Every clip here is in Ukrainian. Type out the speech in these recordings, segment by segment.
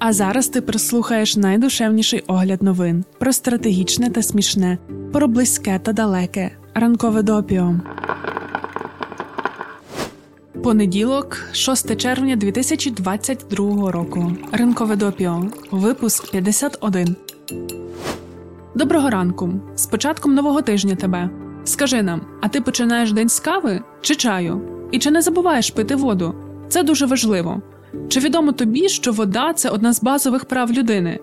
А зараз ти прислухаєш найдушевніший огляд новин про стратегічне та смішне, про близьке та далеке. Ранкове допіо. Понеділок, 6 червня 2022 року. Ранкове допіо. Випуск 51. Доброго ранку. З початком нового тижня тебе. Скажи нам, а ти починаєш день з кави чи чаю? І чи не забуваєш пити воду? Це дуже важливо. Чи відомо тобі, що вода це одна з базових прав людини?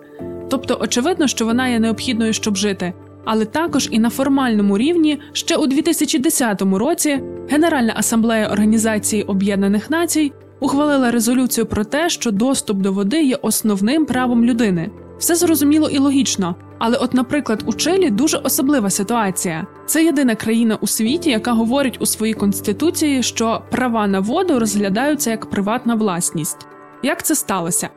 Тобто, очевидно, що вона є необхідною, щоб жити, але також і на формальному рівні ще у 2010 році Генеральна асамблея Організації Об'єднаних Націй ухвалила резолюцію про те, що доступ до води є основним правом людини. Все зрозуміло і логічно, але, от, наприклад, у Чилі дуже особлива ситуація. Це єдина країна у світі, яка говорить у своїй конституції, що права на воду розглядаються як приватна власність. Як це сталося?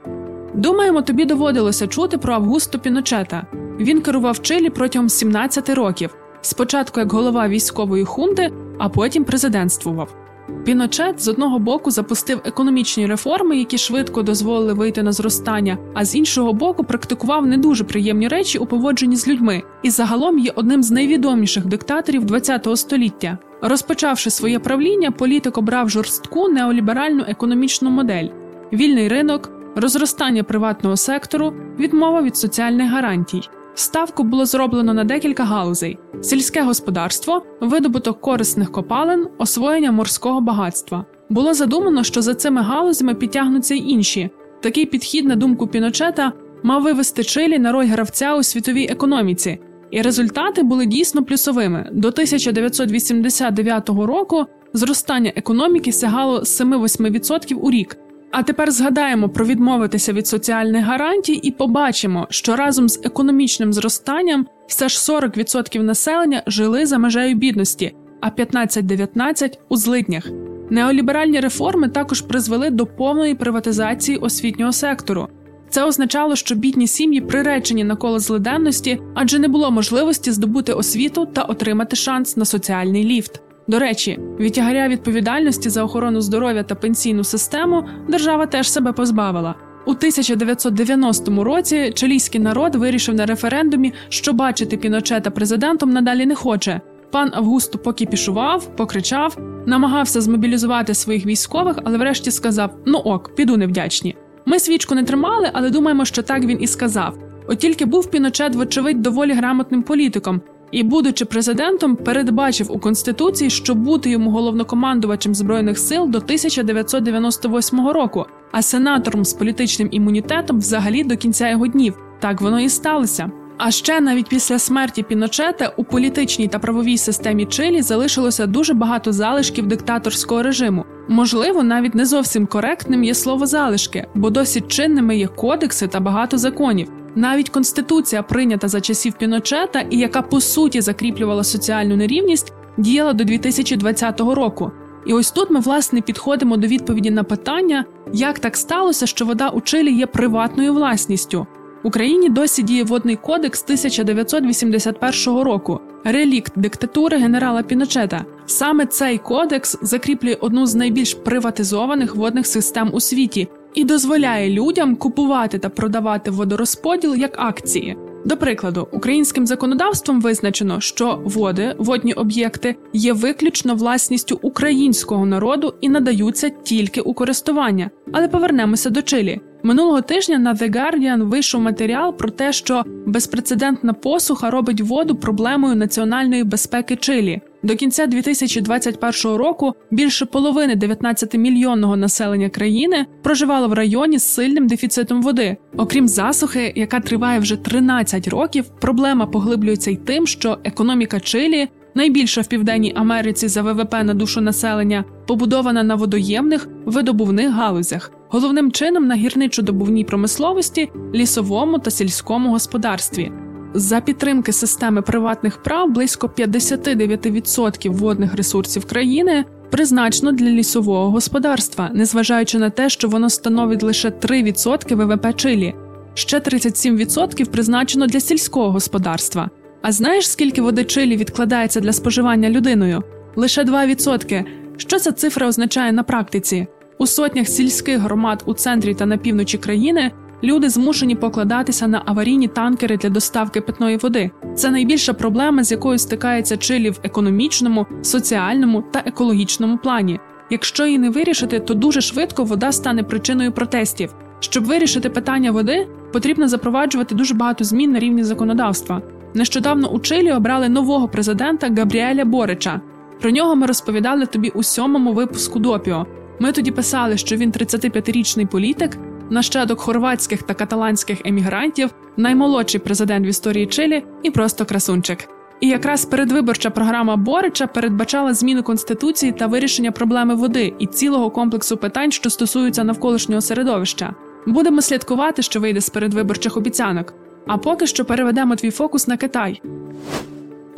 Думаємо, тобі доводилося чути про Августо Піночета. Він керував Чилі протягом 17 років, спочатку як голова військової хунти, а потім президентствував. Піночет з одного боку запустив економічні реформи, які швидко дозволили вийти на зростання, а з іншого боку практикував не дуже приємні речі у поводженні з людьми, і загалом є одним з найвідоміших диктаторів ХХ століття. Розпочавши своє правління, політик обрав жорстку неоліберальну економічну модель: вільний ринок, розростання приватного сектору, відмова від соціальних гарантій. Ставку було зроблено на декілька галузей: сільське господарство, видобуток корисних копалин, освоєння морського багатства. Було задумано, що за цими галузями підтягнуться й інші. Такий підхід, на думку Піночета, мав вивести Чилі на роль гравця у світовій економіці, і результати були дійсно плюсовими. До 1989 року зростання економіки сягало 7-8% у рік. А тепер згадаємо про відмовитися від соціальних гарантій і побачимо, що разом з економічним зростанням все ж 40% населення жили за межею бідності, а 15-19% у злиднях. Неоліберальні реформи також призвели до повної приватизації освітнього сектору. Це означало, що бідні сім'ї приречені на коло злиденності, адже не було можливості здобути освіту та отримати шанс на соціальний ліфт. До речі, від тягаря відповідальності за охорону здоров'я та пенсійну систему держава теж себе позбавила. У 1990 році чилійський народ вирішив на референдумі, що бачити Піночета президентом надалі не хоче. Пан Августо поки пішував, покричав, намагався змобілізувати своїх військових, але врешті сказав: Ну ок, піду невдячні. Ми свічку не тримали, але думаємо, що так він і сказав. От тільки був Піночет, вочевидь, доволі грамотним політиком, і, будучи президентом, передбачив у конституції, що бути йому головнокомандувачем збройних сил до 1998 року, а сенатором з політичним імунітетом взагалі до кінця його днів. Так воно і сталося. А ще навіть після смерті Піночета у політичній та правовій системі Чилі залишилося дуже багато залишків диктаторського режиму. Можливо, навіть не зовсім коректним є слово залишки, бо досить чинними є кодекси та багато законів. Навіть конституція, прийнята за часів Піночета, і яка по суті закріплювала соціальну нерівність, діяла до 2020 року. І ось тут ми власне підходимо до відповіді на питання, як так сталося, що вода у Чилі є приватною власністю. В Україні досі діє водний кодекс 1981 року, релікт диктатури генерала Піночета. Саме цей кодекс закріплює одну з найбільш приватизованих водних систем у світі і дозволяє людям купувати та продавати водорозподіл як акції. До прикладу, українським законодавством визначено, що води, водні об'єкти є виключно власністю українського народу і надаються тільки у користування. Але повернемося до Чилі. Минулого тижня на The Guardian вийшов матеріал про те, що безпрецедентна посуха робить воду проблемою національної безпеки Чилі. До кінця 2021 року більше половини 19-мільйонного населення країни проживало в районі з сильним дефіцитом води. Окрім засухи, яка триває вже 13 років, проблема поглиблюється й тим, що економіка Чилі найбільша в південній Америці за ВВП на душу населення, побудована на водоємних видобувних галузях, головним чином на гірничо-добувній промисловості, лісовому та сільському господарстві. За підтримки системи приватних прав близько 59% водних ресурсів країни призначено для лісового господарства, незважаючи на те, що воно становить лише 3% ВВП Чилі. Ще 37% призначено для сільського господарства. А знаєш, скільки води Чилі відкладається для споживання людиною? Лише 2%. Що ця цифра означає на практиці? У сотнях сільських громад у центрі та на півночі країни люди змушені покладатися на аварійні танкери для доставки питної води. Це найбільша проблема, з якою стикається Чилі в економічному, соціальному та екологічному плані. Якщо її не вирішити, то дуже швидко вода стане причиною протестів. Щоб вирішити питання води, потрібно запроваджувати дуже багато змін на рівні законодавства. Нещодавно у Чилі обрали нового президента Габріеля Борича. Про нього ми розповідали тобі у сьомому випуску допіо. Ми тоді писали, що він 35-річний політик, нащадок хорватських та каталанських емігрантів, наймолодший президент в історії Чилі і просто красунчик. І якраз передвиборча програма Борича передбачала зміну конституції та вирішення проблеми води і цілого комплексу питань, що стосуються навколишнього середовища. Будемо слідкувати, що вийде з передвиборчих обіцянок. А поки що переведемо твій фокус на Китай.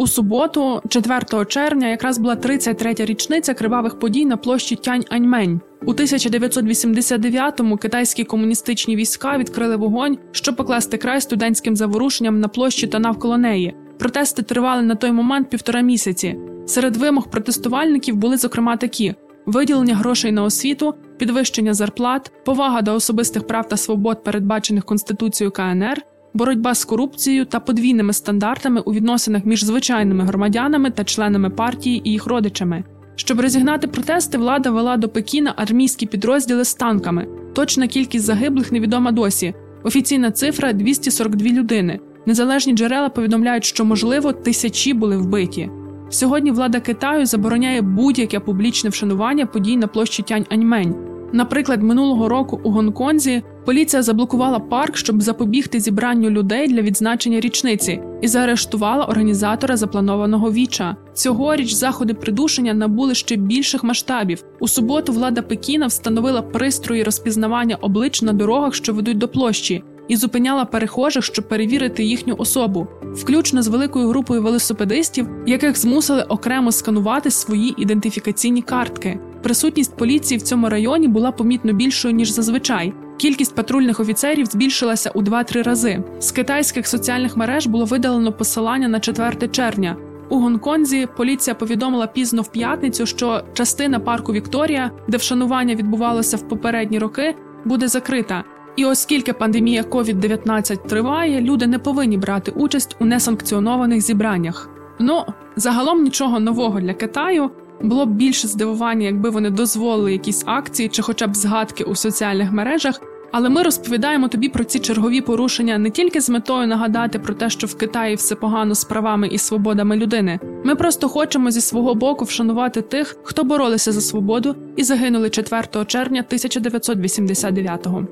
У суботу, 4 червня, якраз була 33-я річниця кривавих подій на площі Тянь Аньмень. У 1989-му китайські комуністичні війська відкрили вогонь, щоб покласти край студентським заворушенням на площі та навколо неї. Протести тривали на той момент півтора місяці. Серед вимог протестувальників були, зокрема, такі: виділення грошей на освіту, підвищення зарплат, повага до особистих прав та свобод, передбачених Конституцією КНР, боротьба з корупцією та подвійними стандартами у відносинах між звичайними громадянами та членами партії і їх родичами. Щоб розігнати протести, влада вела до Пекіна армійські підрозділи з танками. Точна кількість загиблих невідома досі. Офіційна цифра 242 людини. Незалежні джерела повідомляють, що можливо тисячі були вбиті. Сьогодні влада Китаю забороняє будь-яке публічне вшанування подій на площі Тянь Аньмень. Наприклад, минулого року у Гонконзі поліція заблокувала парк, щоб запобігти зібранню людей для відзначення річниці, і заарештувала організатора запланованого віча. Цьогоріч заходи придушення набули ще більших масштабів. У суботу влада Пекіна встановила пристрої розпізнавання облич на дорогах, що ведуть до площі і зупиняла перехожих, щоб перевірити їхню особу, включно з великою групою велосипедистів, яких змусили окремо сканувати свої ідентифікаційні картки. Присутність поліції в цьому районі була помітно більшою ніж зазвичай. Кількість патрульних офіцерів збільшилася у 2-3 рази. З китайських соціальних мереж було видалено посилання на 4 червня. У Гонконзі поліція повідомила пізно в п'ятницю, що частина парку Вікторія, де вшанування відбувалося в попередні роки, буде закрита. І оскільки пандемія COVID-19 триває, люди не повинні брати участь у несанкціонованих зібраннях. Ну загалом нічого нового для Китаю. Було б більше здивування, якби вони дозволили якісь акції чи, хоча б згадки у соціальних мережах. Але ми розповідаємо тобі про ці чергові порушення не тільки з метою нагадати про те, що в Китаї все погано з правами і свободами людини. Ми просто хочемо зі свого боку вшанувати тих, хто боролися за свободу і загинули 4 червня 1989-го.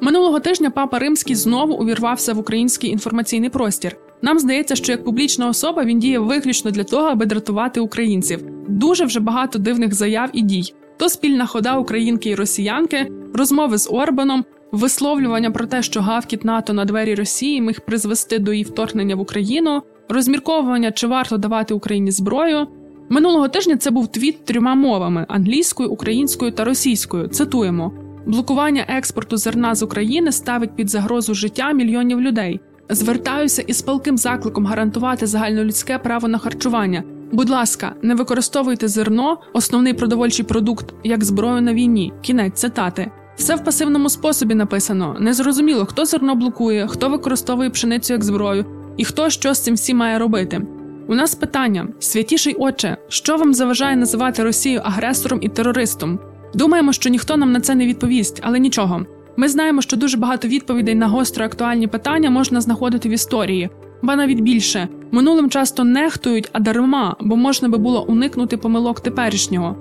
Минулого тижня папа Римський знову увірвався в український інформаційний простір. Нам здається, що як публічна особа він діє виключно для того, аби дратувати українців. Дуже вже багато дивних заяв і дій. То спільна хода українки і росіянки, розмови з Орбаном, висловлювання про те, що гавкіт НАТО на двері Росії міг призвести до її вторгнення в Україну, розмірковування, чи варто давати Україні зброю. Минулого тижня це був твіт трьома мовами англійською, українською та російською. Цитуємо. Блокування експорту зерна з України ставить під загрозу життя мільйонів людей. Звертаюся із палким закликом гарантувати загальнолюдське право на харчування. Будь ласка, не використовуйте зерно, основний продовольчий продукт, як зброю на війні. Кінець цитати. Все в пасивному способі написано. Незрозуміло, хто зерно блокує, хто використовує пшеницю як зброю, і хто що з цим всім має робити. У нас питання: святіший отче, що вам заважає називати Росію агресором і терористом? Думаємо, що ніхто нам на це не відповість, але нічого. Ми знаємо, що дуже багато відповідей на гостро актуальні питання можна знаходити в історії, ба навіть більше минулим часто нехтують, а дарма, бо можна би було уникнути помилок теперішнього.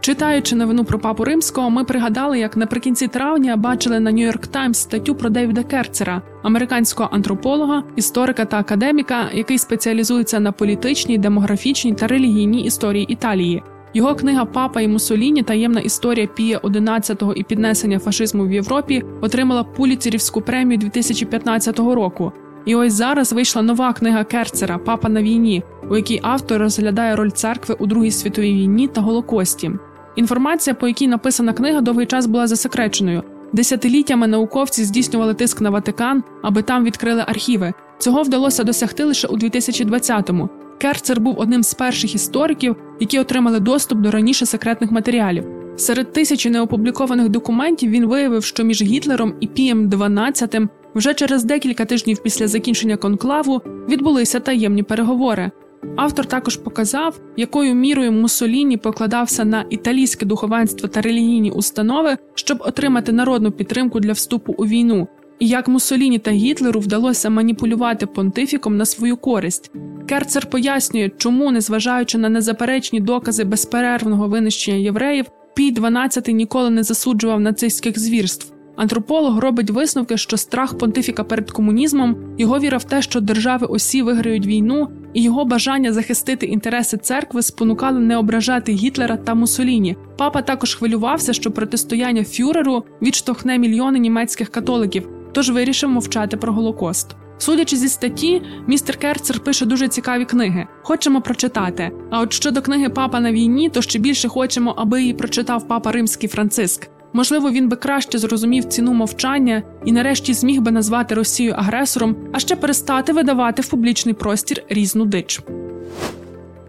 Читаючи новину про папу римського, ми пригадали, як наприкінці травня бачили на Нью-Йорк Таймс статтю про Девіда Керцера, американського антрополога, історика та академіка, який спеціалізується на політичній, демографічній та релігійній історії Італії. Його книга Папа і Мусоліні таємна історія Пія XI і піднесення фашизму в Європі отримала Пуліцерівську премію 2015 року. І ось зараз вийшла нова книга Керцера Папа на війні, у якій автор розглядає роль церкви у Другій світовій війні та Голокості. Інформація, по якій написана книга, довгий час була засекреченою. Десятиліттями науковці здійснювали тиск на Ватикан, аби там відкрили архіви. Цього вдалося досягти лише у 2020-му. Керцер був одним з перших істориків, які отримали доступ до раніше секретних матеріалів. Серед тисячі неопублікованих документів він виявив, що між Гітлером і Пієм 12 вже через декілька тижнів після закінчення конклаву відбулися таємні переговори. Автор також показав, якою мірою Муссоліні покладався на італійське духовенство та релігійні установи, щоб отримати народну підтримку для вступу у війну, і як Муссоліні та Гітлеру вдалося маніпулювати понтифіком на свою користь. Керцер пояснює, чому, незважаючи на незаперечні докази безперервного винищення євреїв, Пій 12 ніколи не засуджував нацистських звірств. Антрополог робить висновки, що страх понтифіка перед комунізмом, його віра в те, що держави осі виграють війну, і його бажання захистити інтереси церкви спонукали не ображати Гітлера та Мусоліні. Папа також хвилювався, що протистояння фюреру відштовхне мільйони німецьких католиків, тож вирішив мовчати про Голокост. Судячи зі статті, містер Керцер пише дуже цікаві книги. Хочемо прочитати. А от щодо книги Папа на війні, то ще більше хочемо, аби її прочитав папа Римський Франциск. Можливо, він би краще зрозумів ціну мовчання і, нарешті, зміг би назвати Росію агресором, а ще перестати видавати в публічний простір різну дич.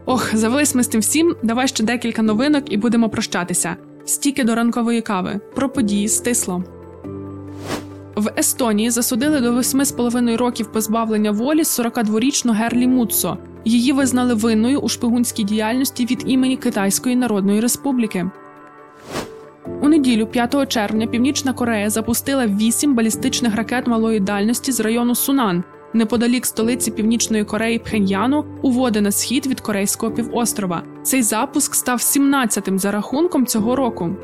Ох, завелись ми з тим всім. Давай ще декілька новинок і будемо прощатися. Стіки до ранкової кави про події стисло. В Естонії засудили до 8,5 років позбавлення волі 42-річну Герлі Муцо. Її визнали винною у шпигунській діяльності від імені Китайської Народної Республіки. У неділю, 5 червня, Північна Корея запустила вісім балістичних ракет малої дальності з району Сунан неподалік столиці Північної Кореї Пхеньяну у води на схід від Корейського півострова. Цей запуск став 17-тим за рахунком цього року.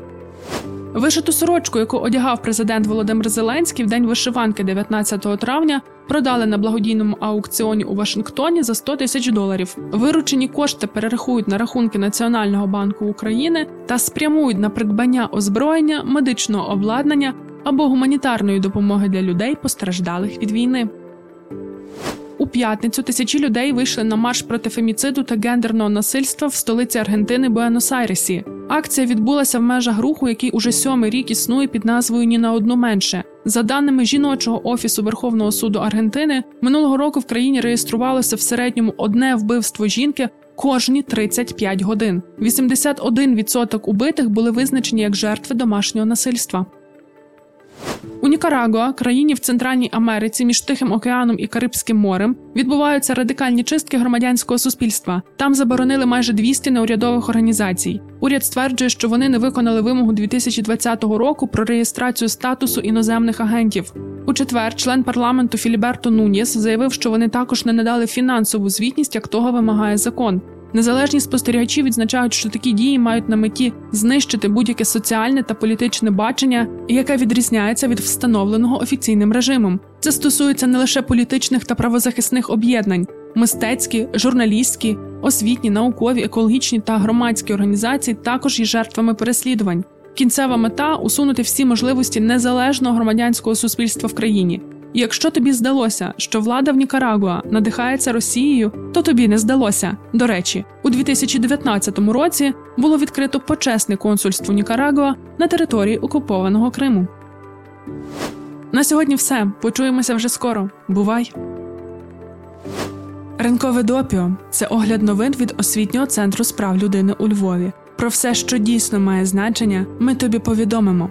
Вишиту сорочку, яку одягав президент Володимир Зеленський в день вишиванки 19 травня, продали на благодійному аукціоні у Вашингтоні за 100 тисяч доларів. Виручені кошти перерахують на рахунки Національного банку України та спрямують на придбання озброєння, медичного обладнання або гуманітарної допомоги для людей, постраждалих від війни. П'ятницю тисячі людей вийшли на марш проти феміциду та гендерного насильства в столиці Аргентини Буенос-Айресі. Акція відбулася в межах руху, який уже сьомий рік існує під назвою Ні на одну менше. За даними жіночого офісу Верховного суду Аргентини, минулого року в країні реєструвалося в середньому одне вбивство жінки кожні 35 годин. 81% убитих були визначені як жертви домашнього насильства. Нікарагуа, країні в Центральній Америці між Тихим океаном і Карибським морем, відбуваються радикальні чистки громадянського суспільства. Там заборонили майже 200 неурядових організацій. Уряд стверджує, що вони не виконали вимогу 2020 року про реєстрацію статусу іноземних агентів. У четвер член парламенту Філіберто Нуніс заявив, що вони також не надали фінансову звітність, як того вимагає закон. Незалежні спостерігачі відзначають, що такі дії мають на меті знищити будь-яке соціальне та політичне бачення, яке відрізняється від встановленого офіційним режимом. Це стосується не лише політичних та правозахисних об'єднань, мистецькі, журналістські, освітні, наукові, екологічні та громадські організації також є жертвами переслідувань. Кінцева мета усунути всі можливості незалежного громадянського суспільства в країні. Якщо тобі здалося, що влада в Нікарагуа надихається Росією, то тобі не здалося. До речі, у 2019 році було відкрито почесне консульство Нікарагуа на території окупованого Криму. На сьогодні все. Почуємося вже скоро. Бувай! Ринкове допіо це огляд новин від освітнього центру справ людини у Львові. Про все, що дійсно має значення, ми тобі повідомимо.